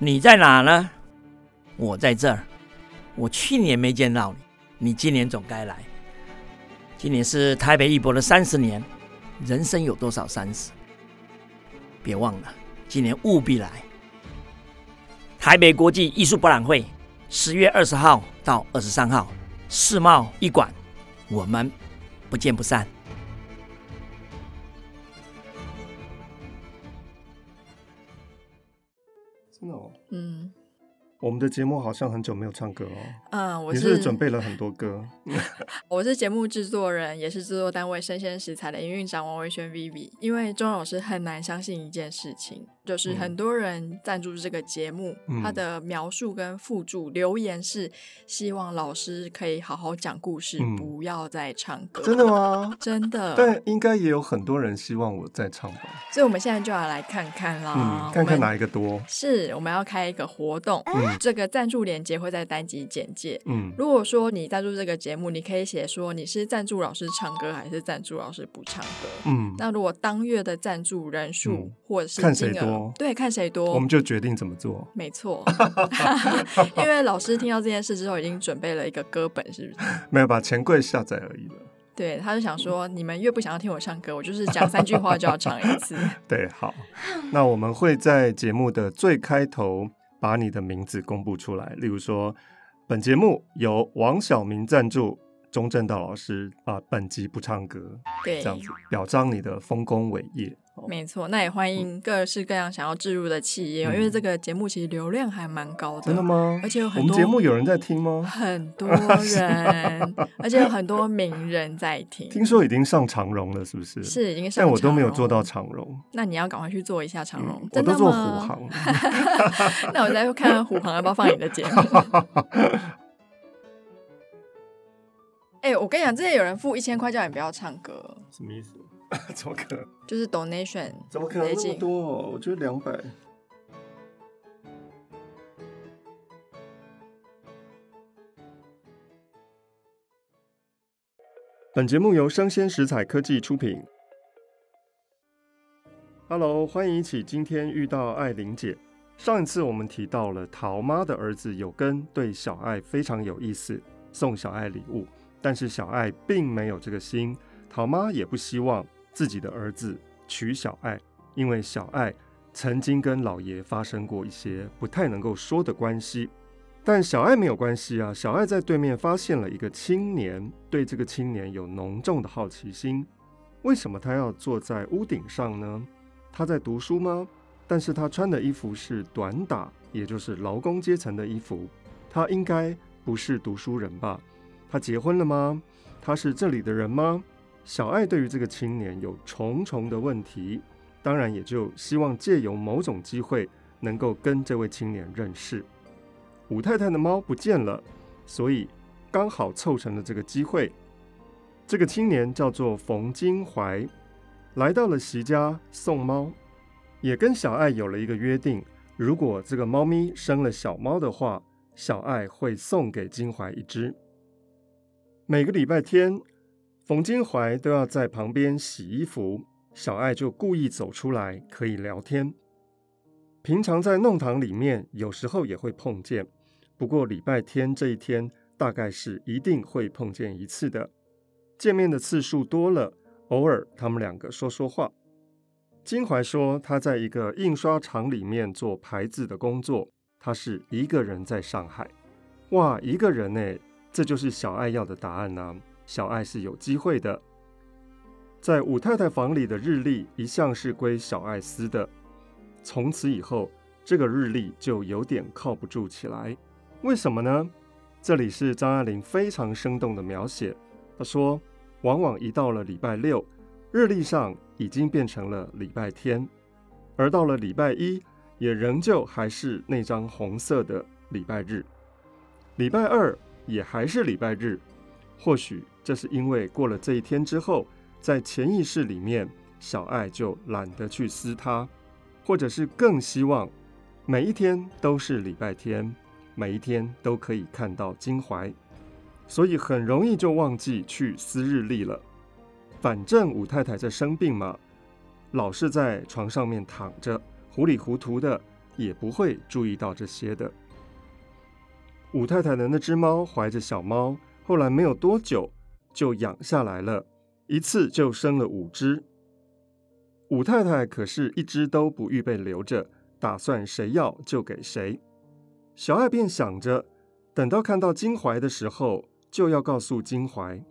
你在哪呢？我在这儿。我去年没见到你，你今年总该来。今年是台北艺博的三十年，人生有多少三十？别忘了，今年务必来。台北国际艺术博览会，十月二十号到二十三号，世贸一馆，我们不见不散。嗯。我们的节目好像很久没有唱歌哦。嗯，我是，是，准备了很多歌。我是节目制作人，也是制作单位生鲜食材的营运长王维轩 Vivi。因为钟老师很难相信一件事情。就是很多人赞助这个节目，嗯、他的描述跟附注留言是希望老师可以好好讲故事，嗯、不要再唱歌。真的吗？真的。但应该也有很多人希望我再唱吧。所以我们现在就要来看看啦，嗯、看看哪一个多。是，我们要开一个活动，嗯、这个赞助链接会在单集简介。嗯，如果说你赞助这个节目，你可以写说你是赞助老师唱歌，还是赞助老师不唱歌。嗯，那如果当月的赞助人数、嗯、或者是看谁多，对，看谁多。我们就决定怎么做。没错，因为老师听到这件事之后，已经准备了一个歌本，是不是？没有，把钱柜下载而已了。对，他就想说，你们越不想要听我唱歌，我就是讲三句话就要唱一次。对，好，那我们会在节目的最开头把你的名字公布出来，例如说，本节目由王晓明赞助，钟正道老师啊，本集不唱歌，对，这样子表彰你的丰功伟业。没错，那也欢迎各式各样想要置入的企业，嗯、因为这个节目其实流量还蛮高的。真的吗？而且有很多我们节目有人在听吗？很 多人，而且有很多名人在听。听说已经上长荣了，是不是？是已经上，但我都没有做到长荣。那你要赶快去做一下长荣。嗯、我都做虎航。那我再看看虎航要不要放你的节目。哎、欸，我跟你讲，之前有人付一千块叫你不要唱歌，什么意思？怎么可能？就是 donation，怎么可能那么多？我觉得两百。本节目由生鲜食材科技出品。Hello，欢迎一起今天遇到艾玲姐。上一次我们提到了桃妈的儿子有根对小爱非常有意思，送小爱礼物，但是小爱并没有这个心，桃妈也不希望。自己的儿子娶小爱，因为小爱曾经跟老爷发生过一些不太能够说的关系。但小爱没有关系啊，小爱在对面发现了一个青年，对这个青年有浓重的好奇心。为什么他要坐在屋顶上呢？他在读书吗？但是他穿的衣服是短打，也就是劳工阶层的衣服。他应该不是读书人吧？他结婚了吗？他是这里的人吗？小爱对于这个青年有重重的问题，当然也就希望借由某种机会能够跟这位青年认识。武太太的猫不见了，所以刚好凑成了这个机会。这个青年叫做冯金怀，来到了席家送猫，也跟小爱有了一个约定：如果这个猫咪生了小猫的话，小爱会送给金怀一只。每个礼拜天。冯金怀都要在旁边洗衣服，小爱就故意走出来可以聊天。平常在弄堂里面，有时候也会碰见，不过礼拜天这一天大概是一定会碰见一次的。见面的次数多了，偶尔他们两个说说话。金怀说他在一个印刷厂里面做牌子的工作，他是一个人在上海。哇，一个人呢，这就是小爱要的答案呐、小爱是有机会的，在武太太房里的日历一向是归小爱撕的，从此以后，这个日历就有点靠不住起来。为什么呢？这里是张爱玲非常生动的描写。她说，往往一到了礼拜六，日历上已经变成了礼拜天，而到了礼拜一，也仍旧还是那张红色的礼拜日，礼拜二也还是礼拜日。或许这是因为过了这一天之后，在潜意识里面，小爱就懒得去撕它，或者是更希望每一天都是礼拜天，每一天都可以看到金怀，所以很容易就忘记去撕日历了。反正武太太在生病嘛，老是在床上面躺着，糊里糊涂的，也不会注意到这些的。武太太的那只猫怀着小猫，后来没有多久就养下来了，一次就生了五只。武太太可是一只都不预备留着，打算谁要就给谁。小爱便想着，等到看到金怀的时候，就要告诉金怀。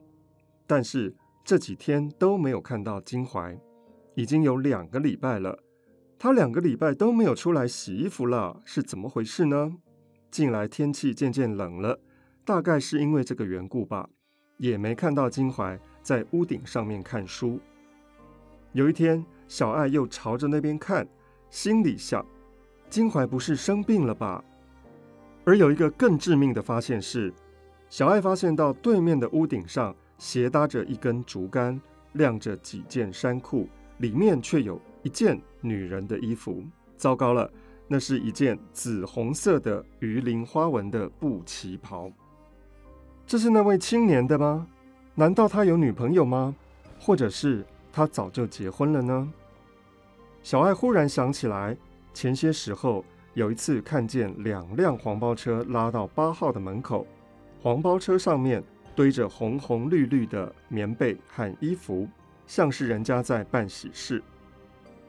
但是这几天都没有看到金怀，已经有两个礼拜了，他两个礼拜都没有出来洗衣服了，是怎么回事呢？近来天气渐渐冷了，大概是因为这个缘故吧，也没看到金怀在屋顶上面看书。有一天，小爱又朝着那边看，心里想：金怀不是生病了吧？而有一个更致命的发现是，小爱发现到对面的屋顶上斜搭着一根竹竿，晾着几件衫裤，里面却有一件女人的衣服。糟糕了！那是一件紫红色的鱼鳞花纹的布旗袍。这是那位青年的吗？难道他有女朋友吗？或者是他早就结婚了呢？小爱忽然想起来，前些时候有一次看见两辆黄包车拉到八号的门口，黄包车上面堆着红红绿绿的棉被和衣服，像是人家在办喜事。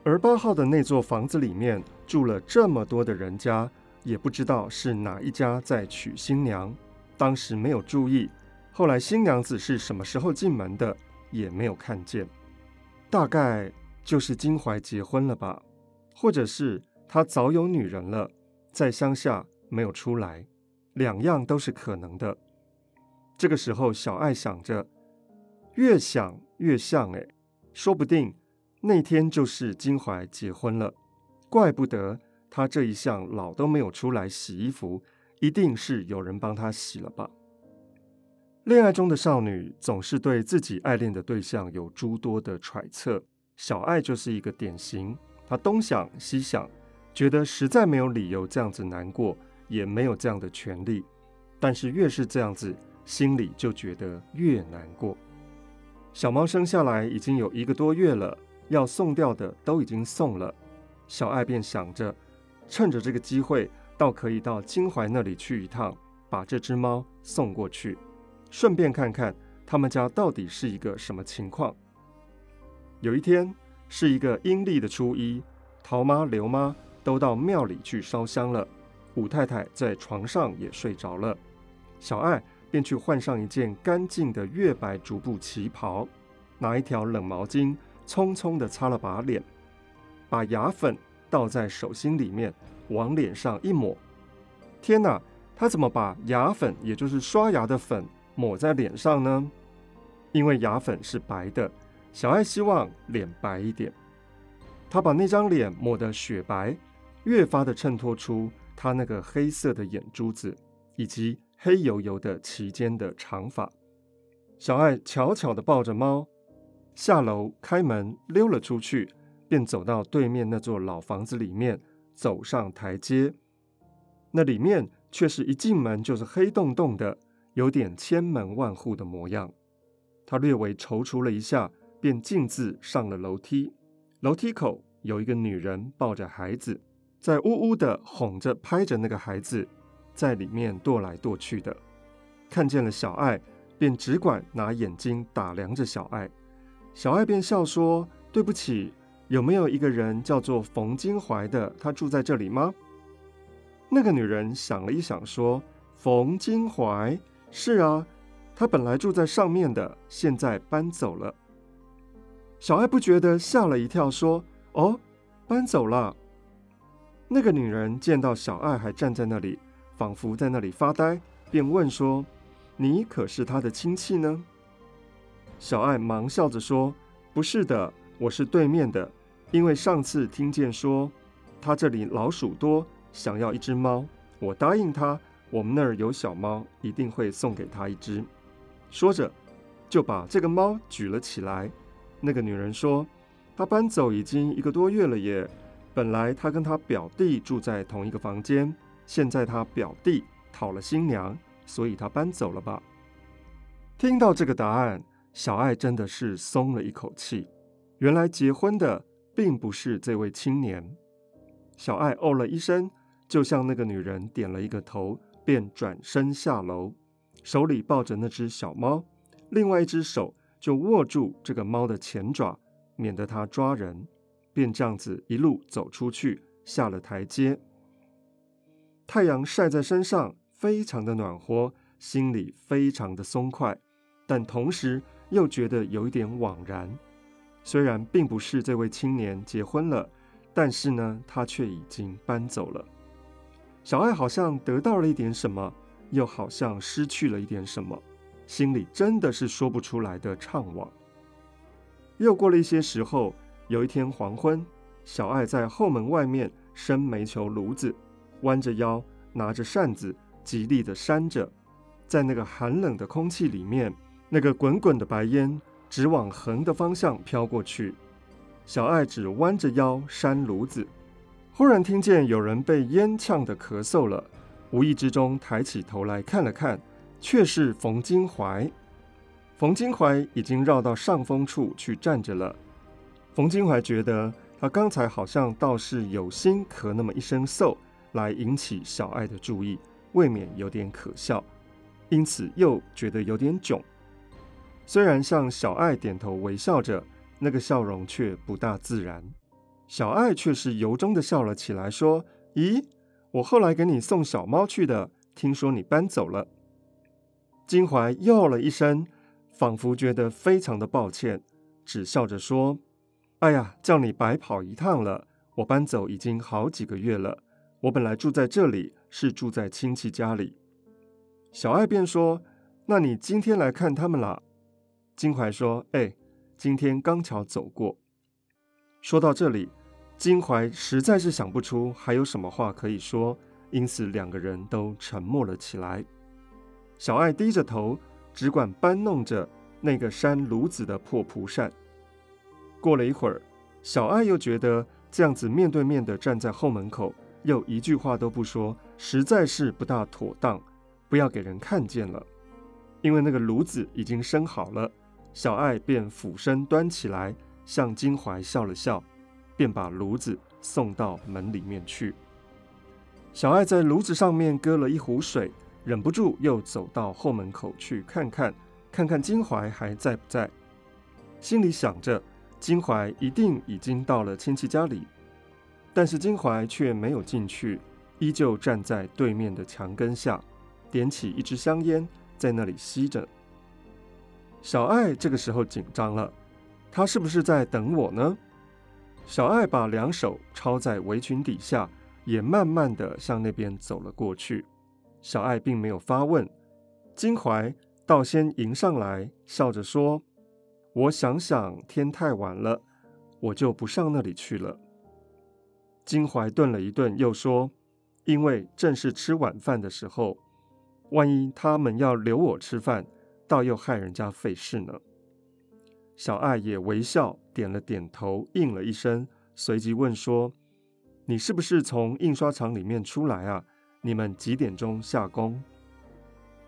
而八号的那座房子里面住了这么多的人家，也不知道是哪一家在娶新娘。当时没有注意，后来新娘子是什么时候进门的，也没有看见。大概就是金怀结婚了吧，或者是他早有女人了，在乡下没有出来，两样都是可能的。这个时候，小爱想着，越想越像，诶，说不定。那天就是金怀结婚了，怪不得他这一向老都没有出来洗衣服，一定是有人帮他洗了吧？恋爱中的少女总是对自己爱恋的对象有诸多的揣测，小爱就是一个典型。她东想西想，觉得实在没有理由这样子难过，也没有这样的权利，但是越是这样子，心里就觉得越难过。小猫生下来已经有一个多月了。要送掉的都已经送了，小爱便想着，趁着这个机会，倒可以到金怀那里去一趟，把这只猫送过去，顺便看看他们家到底是一个什么情况。有一天是一个阴历的初一，桃妈、刘妈都到庙里去烧香了，武太太在床上也睡着了，小爱便去换上一件干净的月白竹布旗袍，拿一条冷毛巾。匆匆地擦了把脸，把牙粉倒在手心里面，往脸上一抹。天哪，他怎么把牙粉，也就是刷牙的粉，抹在脸上呢？因为牙粉是白的，小爱希望脸白一点。他把那张脸抹得雪白，越发的衬托出他那个黑色的眼珠子，以及黑油油的齐肩的长发。小爱悄悄地抱着猫。下楼开门溜了出去，便走到对面那座老房子里面，走上台阶。那里面却是一进门就是黑洞洞的，有点千门万户的模样。他略微踌躇了一下，便径自上了楼梯。楼梯口有一个女人抱着孩子，在呜呜的哄着拍着那个孩子，在里面踱来踱去的。看见了小爱，便只管拿眼睛打量着小爱。小爱便笑说：“对不起，有没有一个人叫做冯金怀的？他住在这里吗？”那个女人想了一想，说：“冯金怀，是啊，他本来住在上面的，现在搬走了。”小爱不觉得吓了一跳，说：“哦，搬走了。”那个女人见到小爱还站在那里，仿佛在那里发呆，便问说：“你可是他的亲戚呢？”小爱忙笑着说：“不是的，我是对面的。因为上次听见说他这里老鼠多，想要一只猫，我答应他，我们那儿有小猫，一定会送给他一只。”说着，就把这个猫举了起来。那个女人说：“他搬走已经一个多月了耶。本来他跟他表弟住在同一个房间，现在他表弟讨了新娘，所以他搬走了吧？”听到这个答案。小爱真的是松了一口气，原来结婚的并不是这位青年。小爱哦了一声，就向那个女人点了一个头，便转身下楼，手里抱着那只小猫，另外一只手就握住这个猫的前爪，免得它抓人，便这样子一路走出去，下了台阶。太阳晒在身上，非常的暖和，心里非常的松快，但同时又觉得有一点惘然。虽然并不是这位青年结婚了，但是呢，他却已经搬走了。小爱好像得到了一点什么，又好像失去了一点什么，心里真的是说不出来的怅惘。又过了一些时候，有一天黄昏，小爱在后门外面生煤球炉子，弯着腰，拿着扇子，极力地扇着，在那个寒冷的空气里面，那个滚滚的白烟。直往横的方向飘过去，小爱只弯着腰扇炉子，忽然听见有人被烟呛得咳嗽了，无意之中抬起头来看了看，却是冯金怀。冯金怀已经绕到上风处去站着了。冯金怀觉得他刚才好像倒是有心咳那么一声嗽，来引起小爱的注意，未免有点可笑，因此又觉得有点囧。虽然向小爱点头微笑着，那个笑容却不大自然。小爱却是由衷的笑了起来，说：“咦，我后来给你送小猫去的，听说你搬走了。”金怀哟了一声，仿佛觉得非常的抱歉，只笑着说：“哎呀，叫你白跑一趟了。我搬走已经好几个月了，我本来住在这里，是住在亲戚家里。”小爱便说：“那你今天来看他们了？”金怀说：“哎，今天刚巧走过。”说到这里，金怀实在是想不出还有什么话可以说，因此两个人都沉默了起来。小爱低着头，只管搬弄着那个扇炉子的破蒲扇。过了一会儿，小爱又觉得这样子面对面的站在后门口，又一句话都不说，实在是不大妥当，不要给人看见了，因为那个炉子已经生好了。小爱便俯身端起来，向金怀笑了笑，便把炉子送到门里面去。小爱在炉子上面搁了一壶水，忍不住又走到后门口去看看，看看金怀还在不在。心里想着，金怀一定已经到了亲戚家里，但是金怀却没有进去，依旧站在对面的墙根下，点起一支香烟，在那里吸着。小爱这个时候紧张了，他是不是在等我呢？小爱把两手抄在围裙底下，也慢慢的向那边走了过去。小爱并没有发问，金怀倒先迎上来，笑着说：“我想想，天太晚了，我就不上那里去了。”金怀顿了一顿，又说：“因为正是吃晚饭的时候，万一他们要留我吃饭。”倒又害人家费事呢。小爱也微笑点了点头，应了一声，随即问说：“你是不是从印刷厂里面出来啊？你们几点钟下工？”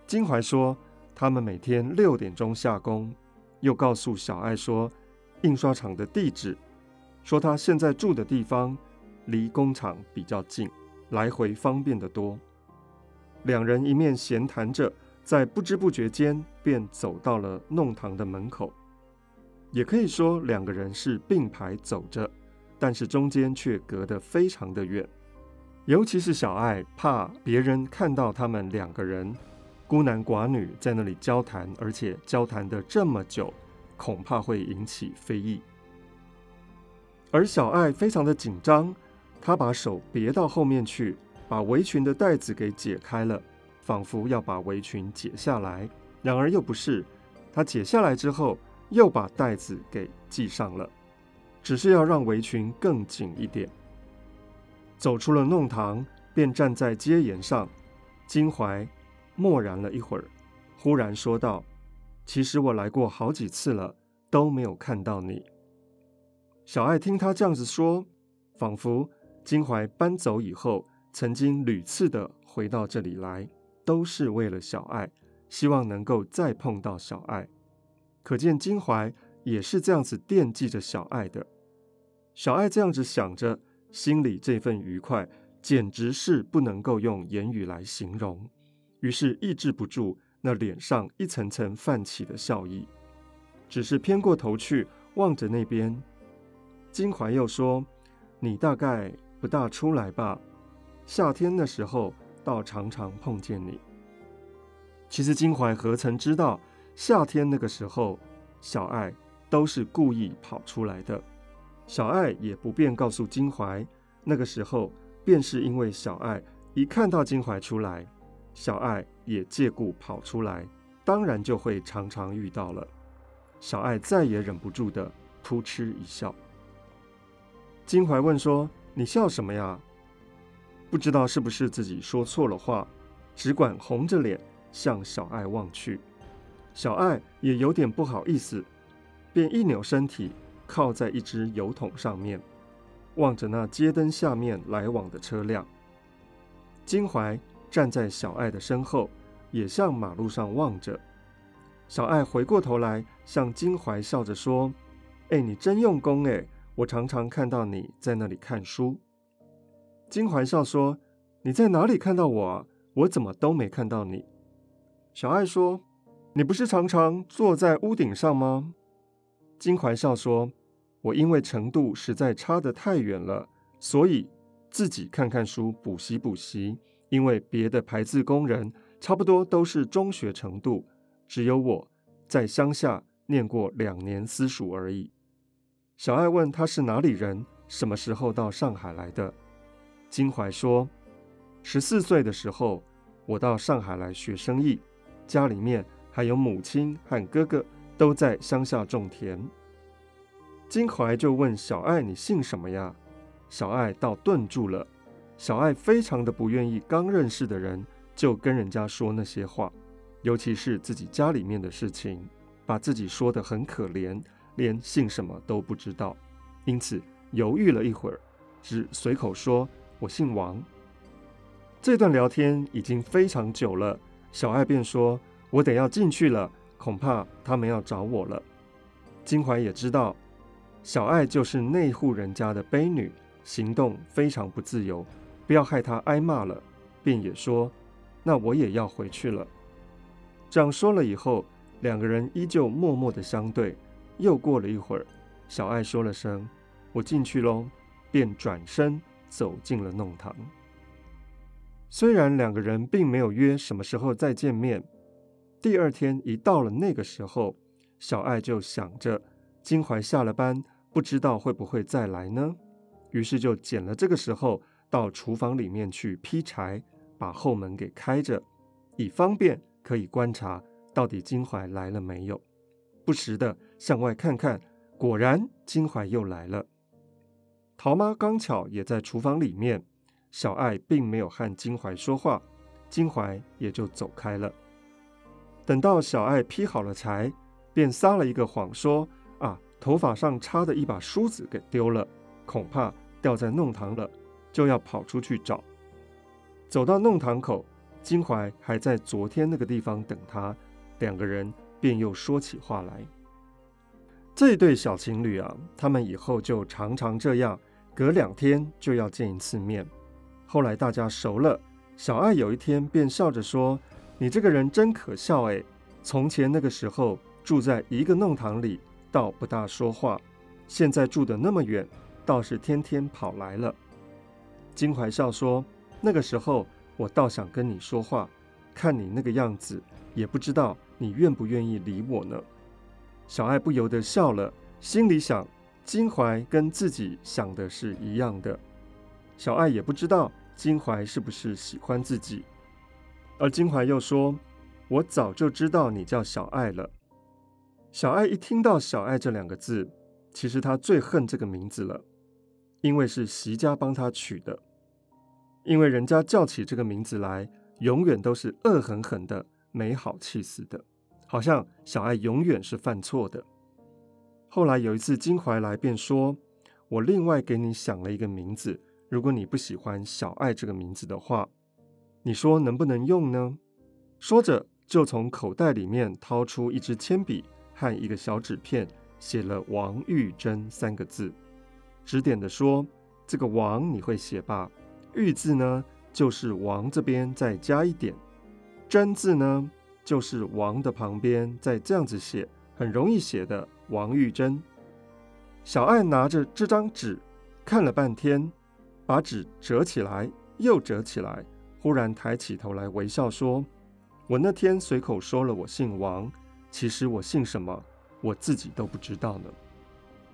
金怀说：“他们每天六点钟下工。”又告诉小爱说：“印刷厂的地址，说他现在住的地方离工厂比较近，来回方便得多。”两人一面闲谈着。在不知不觉间，便走到了弄堂的门口。也可以说，两个人是并排走着，但是中间却隔得非常的远。尤其是小爱，怕别人看到他们两个人孤男寡女在那里交谈，而且交谈的这么久，恐怕会引起非议。而小爱非常的紧张，她把手别到后面去，把围裙的带子给解开了。仿佛要把围裙解下来，然而又不是。他解下来之后，又把带子给系上了，只是要让围裙更紧一点。走出了弄堂，便站在街沿上。金怀默然了一会儿，忽然说道：“其实我来过好几次了，都没有看到你。”小爱听他这样子说，仿佛金怀搬走以后，曾经屡次的回到这里来。都是为了小爱，希望能够再碰到小爱。可见金怀也是这样子惦记着小爱的。小爱这样子想着，心里这份愉快简直是不能够用言语来形容，于是抑制不住那脸上一层层泛起的笑意，只是偏过头去望着那边。金怀又说：“你大概不大出来吧？夏天的时候倒常常碰见你。”其实金怀何曾知道，夏天那个时候，小爱都是故意跑出来的。小爱也不便告诉金怀，那个时候便是因为小爱一看到金怀出来，小爱也借故跑出来，当然就会常常遇到了。小爱再也忍不住的扑哧一笑。金怀问说：“你笑什么呀？”不知道是不是自己说错了话，只管红着脸向小爱望去。小爱也有点不好意思，便一扭身体。靠在一只油桶上面，望着那街灯下面来往的车辆。金怀站在小爱的身后，也向马路上望着。小爱回过头来，向金怀笑着说：“哎，你真用功哎！我常常看到你在那里看书。”金怀笑说：“你在哪里看到我啊？我怎么都没看到你？”小爱说：“你不是常常坐在屋顶上吗？”金怀笑说。我因为程度实在差得太远了，所以自己看看书，补习补习。因为别的排字工人差不多都是中学程度，只有我在乡下念过两年私塾而已。小爱问他是哪里人，什么时候到上海来的？金怀说，十四岁的时候，我到上海来学生意，家里面还有母亲和哥哥都在乡下种田。金怀就问小爱：“你姓什么呀？”小爱倒顿住了。小爱非常的不愿意，刚认识的人就跟人家说那些话，尤其是自己家里面的事情，把自己说得很可怜，连姓什么都不知道。因此犹豫了一会儿，只随口说：“我姓王。”这段聊天已经非常久了，小爱便说：“我得要进去了，恐怕他们要找我了。”金怀也知道。小爱就是那户人家的婢女，行动非常不自由，不要害她挨骂了，便也说：“那我也要回去了。”这样说了以后，两个人依旧默默的相对。又过了一会儿，小爱说了声：“我进去喽”，便转身走进了弄堂。虽然两个人并没有约什么时候再见面，第二天一到了那个时候，小爱就想着。金怀下了班，不知道会不会再来呢？于是就捡了这个时候到厨房里面去劈柴，把后门给开着，以方便可以观察到底金怀来了没有。不时的向外看看，果然金怀又来了。桃妈刚巧也在厨房里面，小爱并没有和金怀说话，金怀也就走开了。等到小爱劈好了柴，便撒了一个谎说。啊，头发上插的一把梳子给丢了，恐怕掉在弄堂了，就要跑出去找。走到弄堂口，金怀还在昨天那个地方等他，两个人便又说起话来。这对小情侣啊，他们以后就常常这样，隔两天就要见一次面。后来大家熟了，小爱有一天便笑着说：“你这个人真可笑哎！从前那个时候住在一个弄堂里。”倒不大说话，现在住得那么远，倒是天天跑来了。金怀笑说：“那个时候我倒想跟你说话，看你那个样子，也不知道你愿不愿意理我呢。”小爱不由得笑了，心里想：金怀跟自己想的是一样的。小爱也不知道金怀是不是喜欢自己，而金怀又说：“我早就知道你叫小爱了。”小爱一听到“小爱”这两个字，其实他最恨这个名字了，因为是席家帮他取的。因为人家叫起这个名字来，永远都是恶狠狠的、没好气死的，好像小爱永远是犯错的。后来有一次金怀来，便说：“我另外给你想了一个名字，如果你不喜欢‘小爱’这个名字的话，你说能不能用呢？”说着，就从口袋里面掏出一支铅笔。和一个小纸片，写了“王玉珍”三个字，指点的说：“这个王你会写吧？玉字呢，就是王这边再加一点；贞字呢，就是王的旁边再这样子写，很容易写的王玉珍。小爱拿着这张纸看了半天，把纸折起来又折起来，忽然抬起头来微笑说：“我那天随口说了我姓王，其实我姓什么，我自己都不知道呢。”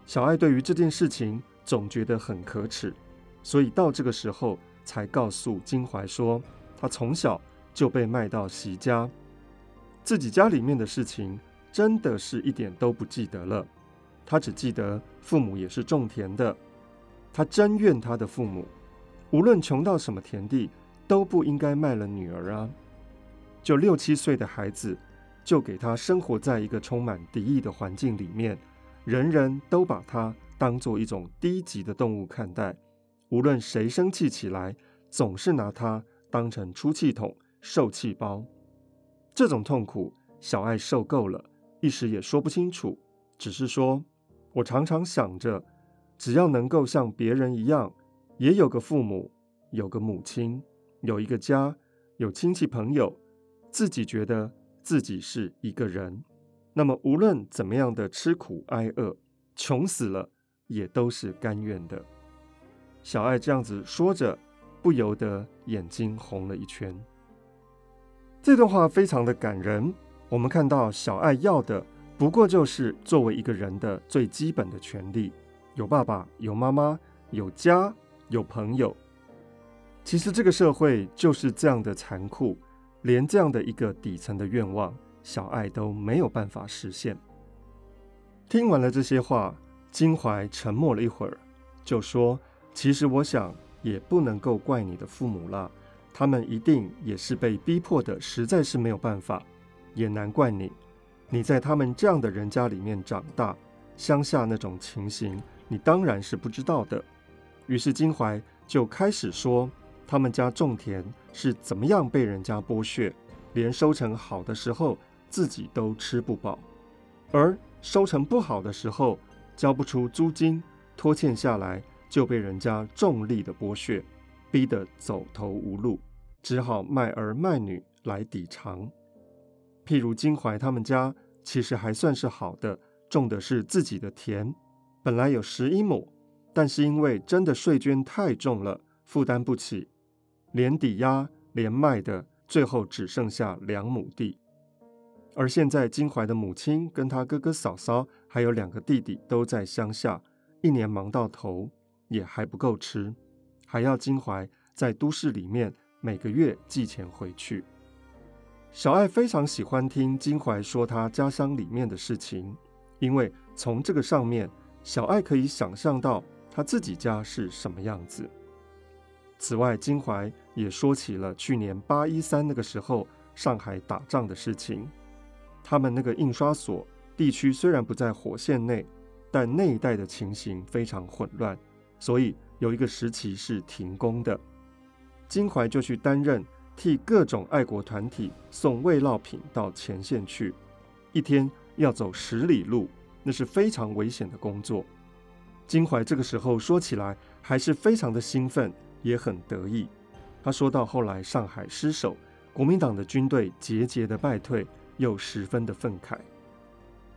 小爱对于这件事情总觉得很可耻，所以到这个时候才告诉金怀说，他从小就被卖到席家，自己家里面的事情真的是一点都不记得了。他只记得父母也是种田的，他真怨他的父母，无论穷到什么田地，都不应该卖了女儿啊！就六七岁的孩子，就给他生活在一个充满敌意的环境里面，人人都把他当做一种低级的动物看待，无论谁生气起来，总是拿他当成出气筒、受气包。这种痛苦，小爱受够了，一时也说不清楚，只是说。我常常想着，只要能够像别人一样，也有个父母，有个母亲，有一个家，有亲戚朋友，自己觉得自己是一个人，那么无论怎么样的吃苦挨饿，穷死了也都是甘愿的。小爱这样子说着，不由得眼睛红了一圈。这段话非常的感人，我们看到小爱要的。不过就是作为一个人的最基本的权利，有爸爸，有妈妈，有家，有朋友。其实这个社会就是这样的残酷，连这样的一个底层的愿望，小爱都没有办法实现。听完了这些话，金怀沉默了一会儿，就说：“其实我想也不能够怪你的父母了，他们一定也是被逼迫的，实在是没有办法，也难怪你。”你在他们这样的人家里面长大，乡下那种情形，你当然是不知道的。于是金怀就开始说，他们家种田是怎么样被人家剥削，连收成好的时候自己都吃不饱，而收成不好的时候交不出租金，拖欠下来就被人家重力的剥削，逼得走投无路，只好卖儿卖女来抵偿。譬如金怀他们家其实还算是好的，种的是自己的田，本来有十一亩，但是因为真的税捐太重了，负担不起，连抵押连卖的，最后只剩下两亩地。而现在金怀的母亲跟他哥哥嫂嫂还有两个弟弟都在乡下，一年忙到头也还不够吃，还要金怀在都市里面每个月寄钱回去。小爱非常喜欢听金怀说他家乡里面的事情，因为从这个上面，小爱可以想象到他自己家是什么样子。此外，金怀也说起了去年八一三那个时候上海打仗的事情。他们那个印刷所地区虽然不在火线内，但那一带的情形非常混乱，所以有一个时期是停工的。金怀就去担任。替各种爱国团体送慰劳品到前线去，一天要走十里路，那是非常危险的工作。金怀这个时候说起来还是非常的兴奋，也很得意。他说到后来上海失守，国民党的军队节节的败退，又十分的愤慨。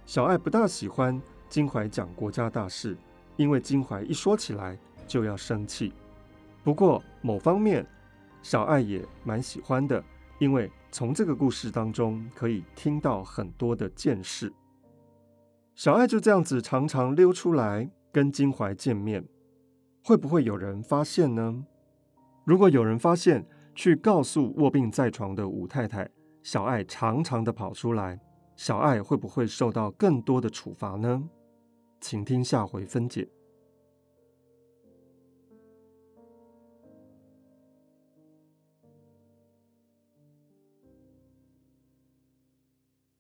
小爱不大喜欢金怀讲国家大事，因为金怀一说起来就要生气。不过某方面，小爱也蛮喜欢的，因为从这个故事当中可以听到很多的见识。小爱就这样子常常溜出来跟金怀见面，会不会有人发现呢？如果有人发现，去告诉卧病在床的武太太，小爱常常的跑出来，小爱会不会受到更多的处罚呢？请听下回分解。